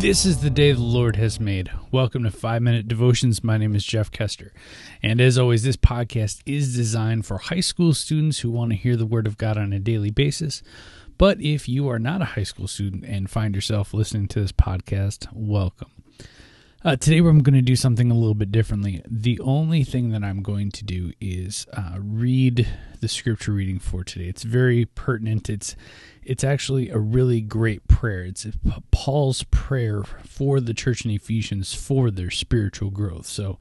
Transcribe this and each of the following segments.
This is the day the Lord has made. Welcome to 5 Minute Devotions. My name is Jeff Kester. And as always, this podcast is designed for high school students who want to hear the Word of God on a daily basis. But if you are not a high school student and find yourself listening to this podcast, welcome. Uh, today, I'm going to do something a little bit differently. The only thing that I'm going to do is uh, read the scripture reading for today. It's very pertinent. It's it's actually a really great prayer. It's Paul's prayer for the church in Ephesians for their spiritual growth. So,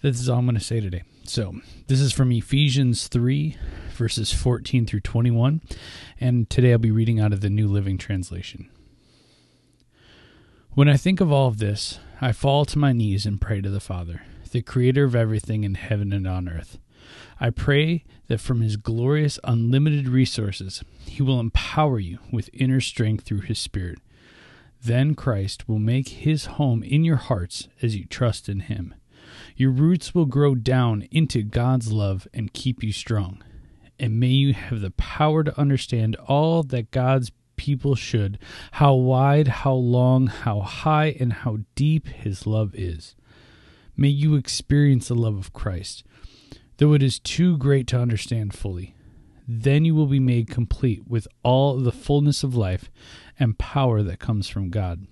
this is all I'm going to say today. So, this is from Ephesians 3, verses 14 through 21. And today I'll be reading out of the New Living Translation. When I think of all of this, I fall to my knees and pray to the Father, the creator of everything in heaven and on earth. I pray that from his glorious, unlimited resources, he will empower you with inner strength through his Spirit. Then Christ will make his home in your hearts as you trust in him. Your roots will grow down into God's love and keep you strong. And may you have the power to understand all that God's people should, how wide, how long, how high, and how deep his love is. May you experience the love of Christ, though it is too great to understand fully. Then you will be made complete with all the fullness of life and power that comes from God.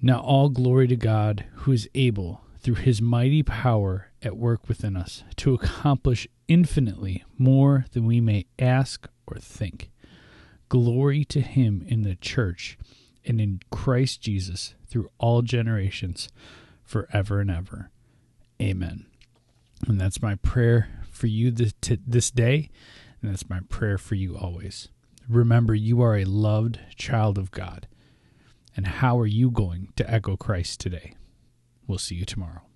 Now, all glory to God, who is able, through his mighty power at work within us, to accomplish infinitely more than we may ask or think. Glory to him in the church and in Christ Jesus through all generations, forever and ever. Amen. And that's my prayer for you this, this day, and that's my prayer for you always. Remember, you are a loved child of God. And how are you going to echo Christ today? We'll see you tomorrow.